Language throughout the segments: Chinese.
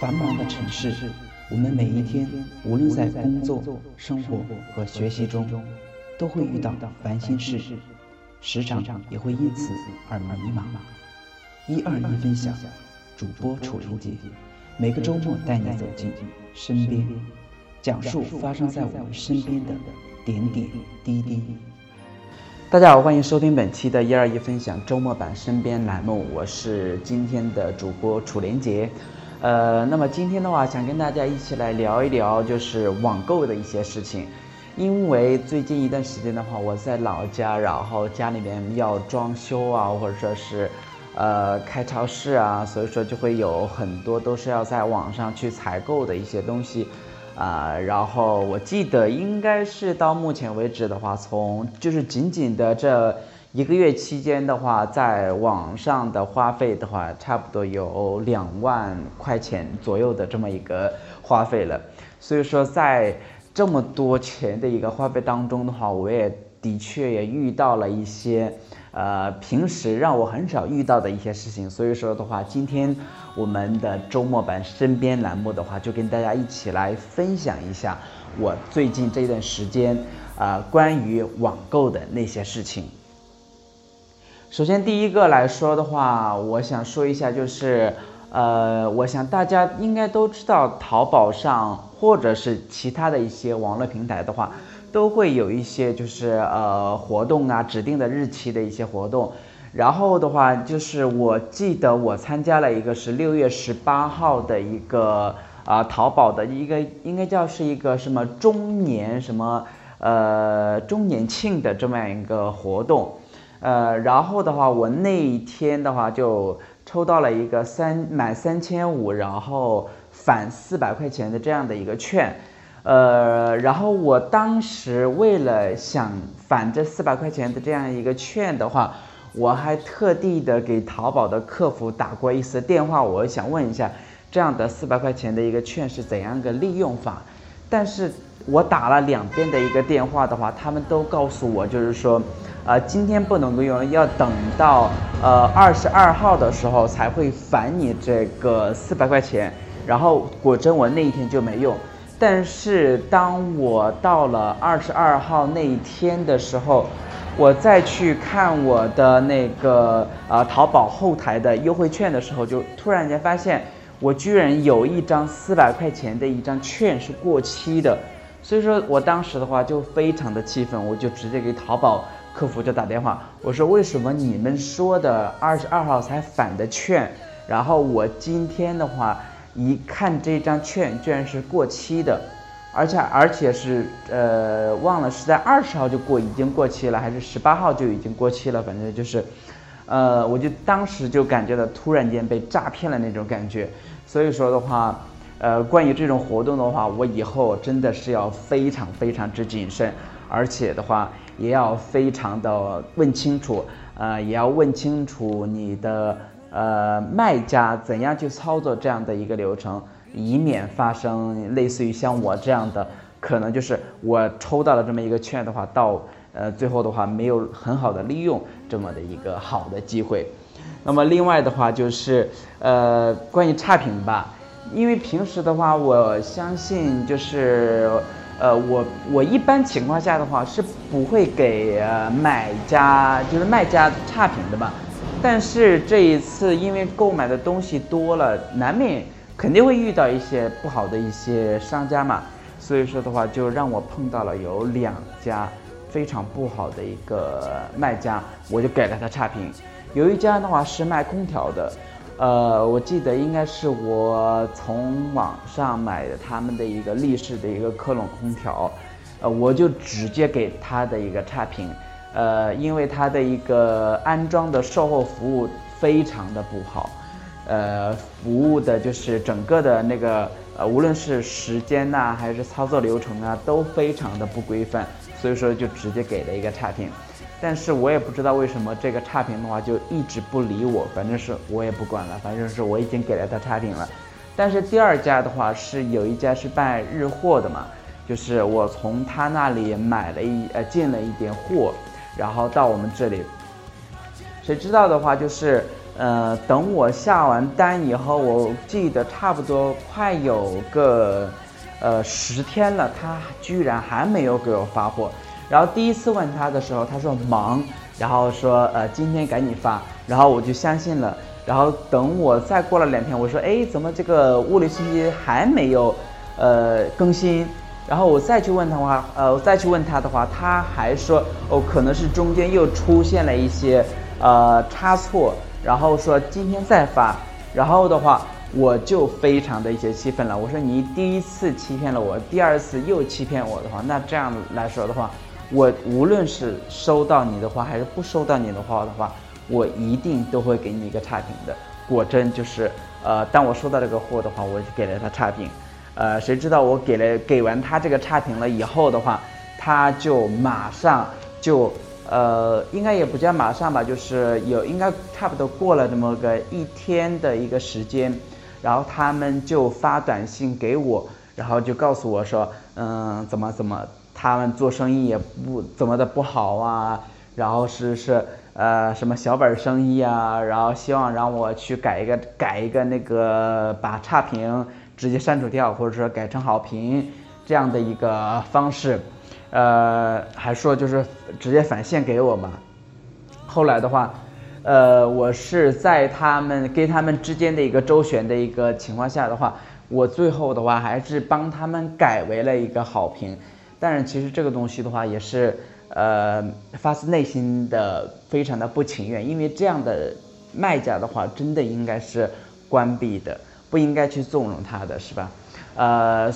繁忙的城市，我们每一天，无论在工作、生活和学习中，都会遇到烦心事，时常也会因此而迷茫。一二一分享，主播楚林杰，每个周末带你走进身边，讲述发生在我们身边的点点滴滴。大家好，欢迎收听本期的一二一分享周末版身边栏目，我是今天的主播楚连杰。呃，那么今天的话，想跟大家一起来聊一聊，就是网购的一些事情。因为最近一段时间的话，我在老家，然后家里面要装修啊，或者说是，呃，开超市啊，所以说就会有很多都是要在网上去采购的一些东西，啊，然后我记得应该是到目前为止的话，从就是仅仅的这。一个月期间的话，在网上的花费的话，差不多有两万块钱左右的这么一个花费了。所以说，在这么多钱的一个花费当中的话，我也的确也遇到了一些，呃，平时让我很少遇到的一些事情。所以说的话，今天我们的周末版身边栏目的话，就跟大家一起来分享一下我最近这段时间，啊，关于网购的那些事情。首先，第一个来说的话，我想说一下，就是，呃，我想大家应该都知道，淘宝上或者是其他的一些网络平台的话，都会有一些就是呃活动啊，指定的日期的一些活动。然后的话，就是我记得我参加了一个是六月十八号的一个啊淘宝的一个应该叫是一个什么中年什么呃周年庆的这么样一个活动。呃，然后的话，我那一天的话就抽到了一个三满三千五，然后返四百块钱的这样的一个券，呃，然后我当时为了想返这四百块钱的这样一个券的话，我还特地的给淘宝的客服打过一次电话，我想问一下，这样的四百块钱的一个券是怎样个利用法？但是我打了两遍的一个电话的话，他们都告诉我，就是说。啊，今天不能够用，要等到呃二十二号的时候才会返你这个四百块钱。然后果真我那一天就没用。但是当我到了二十二号那一天的时候，我再去看我的那个呃淘宝后台的优惠券的时候，就突然间发现我居然有一张四百块钱的一张券是过期的。所以说我当时的话就非常的气愤，我就直接给淘宝。客服就打电话，我说为什么你们说的二十二号才返的券，然后我今天的话一看这张券居然是过期的，而且而且是呃忘了是在二十号就过已经过期了，还是十八号就已经过期了，反正就是，呃我就当时就感觉到突然间被诈骗了那种感觉，所以说的话，呃关于这种活动的话，我以后真的是要非常非常之谨慎，而且的话。也要非常的问清楚，呃，也要问清楚你的呃卖家怎样去操作这样的一个流程，以免发生类似于像我这样的，可能就是我抽到了这么一个券的话，到呃最后的话没有很好的利用这么的一个好的机会。那么另外的话就是呃关于差评吧，因为平时的话，我相信就是。呃，我我一般情况下的话是不会给呃买家就是卖家差评的吧，但是这一次因为购买的东西多了，难免肯定会遇到一些不好的一些商家嘛，所以说的话就让我碰到了有两家非常不好的一个卖家，我就给了他差评，有一家的话是卖空调的。呃，我记得应该是我从网上买的他们的一个立式的一个科隆空调，呃，我就直接给他的一个差评，呃，因为他的一个安装的售后服务非常的不好，呃，服务的就是整个的那个呃，无论是时间呐，还是操作流程啊，都非常的不规范，所以说就直接给了一个差评。但是我也不知道为什么这个差评的话就一直不理我，反正是我也不管了，反正是我已经给了他差评了。但是第二家的话是有一家是办日货的嘛，就是我从他那里买了一呃进了一点货，然后到我们这里，谁知道的话就是呃，等我下完单以后，我记得差不多快有个呃十天了，他居然还没有给我发货。然后第一次问他的时候，他说忙，然后说呃今天赶紧发，然后我就相信了。然后等我再过了两天，我说哎怎么这个物流信息还没有呃更新？然后我再去问他的话，呃我再去问他的话，他还说哦可能是中间又出现了一些呃差错，然后说今天再发。然后的话我就非常的一些气愤了，我说你第一次欺骗了我，第二次又欺骗我的话，那这样来说的话。我无论是收到你的话还是不收到你的话的话，我一定都会给你一个差评的。果真就是，呃，当我收到这个货的话，我就给了他差评。呃，谁知道我给了给完他这个差评了以后的话，他就马上就，呃，应该也不叫马上吧，就是有应该差不多过了这么个一天的一个时间，然后他们就发短信给我，然后就告诉我说，嗯，怎么怎么。他们做生意也不怎么的不好啊，然后是是呃什么小本生意啊，然后希望让我去改一个改一个那个把差评直接删除掉，或者说改成好评这样的一个方式，呃还说就是直接返现给我嘛。后来的话，呃我是在他们跟他们之间的一个周旋的一个情况下的话，我最后的话还是帮他们改为了一个好评。但是其实这个东西的话，也是，呃，发自内心的非常的不情愿，因为这样的卖家的话，真的应该是关闭的，不应该去纵容他的是吧？呃，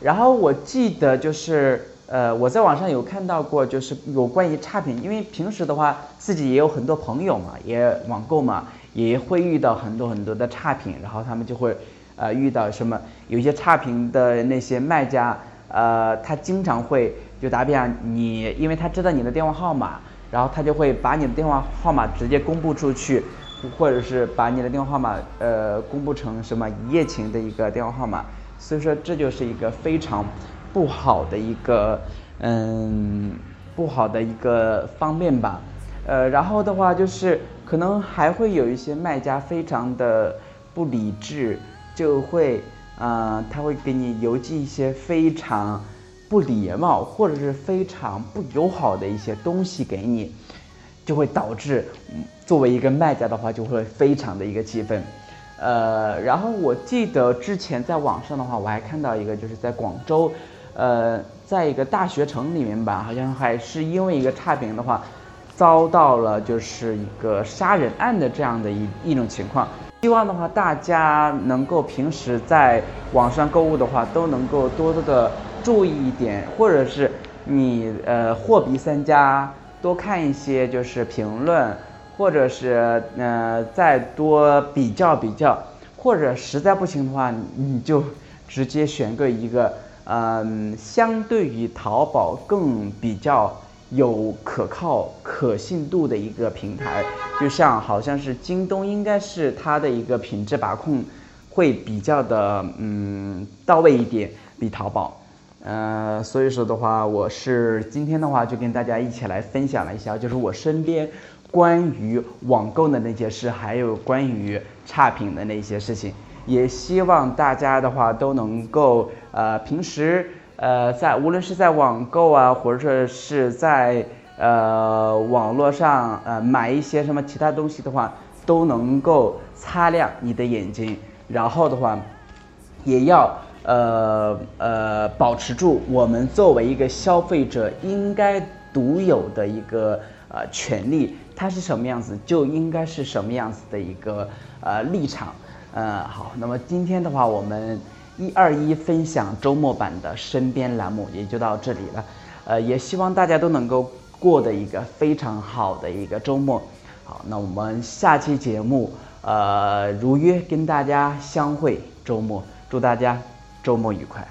然后我记得就是，呃，我在网上有看到过，就是有关于差评，因为平时的话，自己也有很多朋友嘛，也网购嘛，也会遇到很多很多的差评，然后他们就会，呃，遇到什么有一些差评的那些卖家。呃，他经常会就打比方，你因为他知道你的电话号码，然后他就会把你的电话号码直接公布出去，或者是把你的电话号码呃公布成什么一夜情的一个电话号码，所以说这就是一个非常不好的一个嗯不好的一个方面吧，呃，然后的话就是可能还会有一些卖家非常的不理智，就会。呃，他会给你邮寄一些非常不礼貌或者是非常不友好的一些东西给你，就会导致作为一个卖家的话就会非常的一个气愤。呃，然后我记得之前在网上的话，我还看到一个就是在广州，呃，在一个大学城里面吧，好像还是因为一个差评的话，遭到了就是一个杀人案的这样的一一种情况。希望的话，大家能够平时在网上购物的话，都能够多多的注意一点，或者是你呃货比三家，多看一些就是评论，或者是呃再多比较比较，或者实在不行的话，你就直接选个一个嗯相对于淘宝更比较。有可靠、可信度的一个平台，就像好像是京东，应该是它的一个品质把控会比较的嗯到位一点，比淘宝。呃，所以说的话，我是今天的话就跟大家一起来分享了一下，就是我身边关于网购的那些事，还有关于差评的那些事情，也希望大家的话都能够呃平时。呃，在无论是在网购啊，或者说是在呃网络上呃买一些什么其他东西的话，都能够擦亮你的眼睛，然后的话，也要呃呃保持住我们作为一个消费者应该独有的一个呃权利，它是什么样子就应该是什么样子的一个呃立场。呃，好，那么今天的话我们。一二一分享周末版的身边栏目也就到这里了，呃，也希望大家都能够过得一个非常好的一个周末。好，那我们下期节目，呃，如约跟大家相会周末，祝大家周末愉快。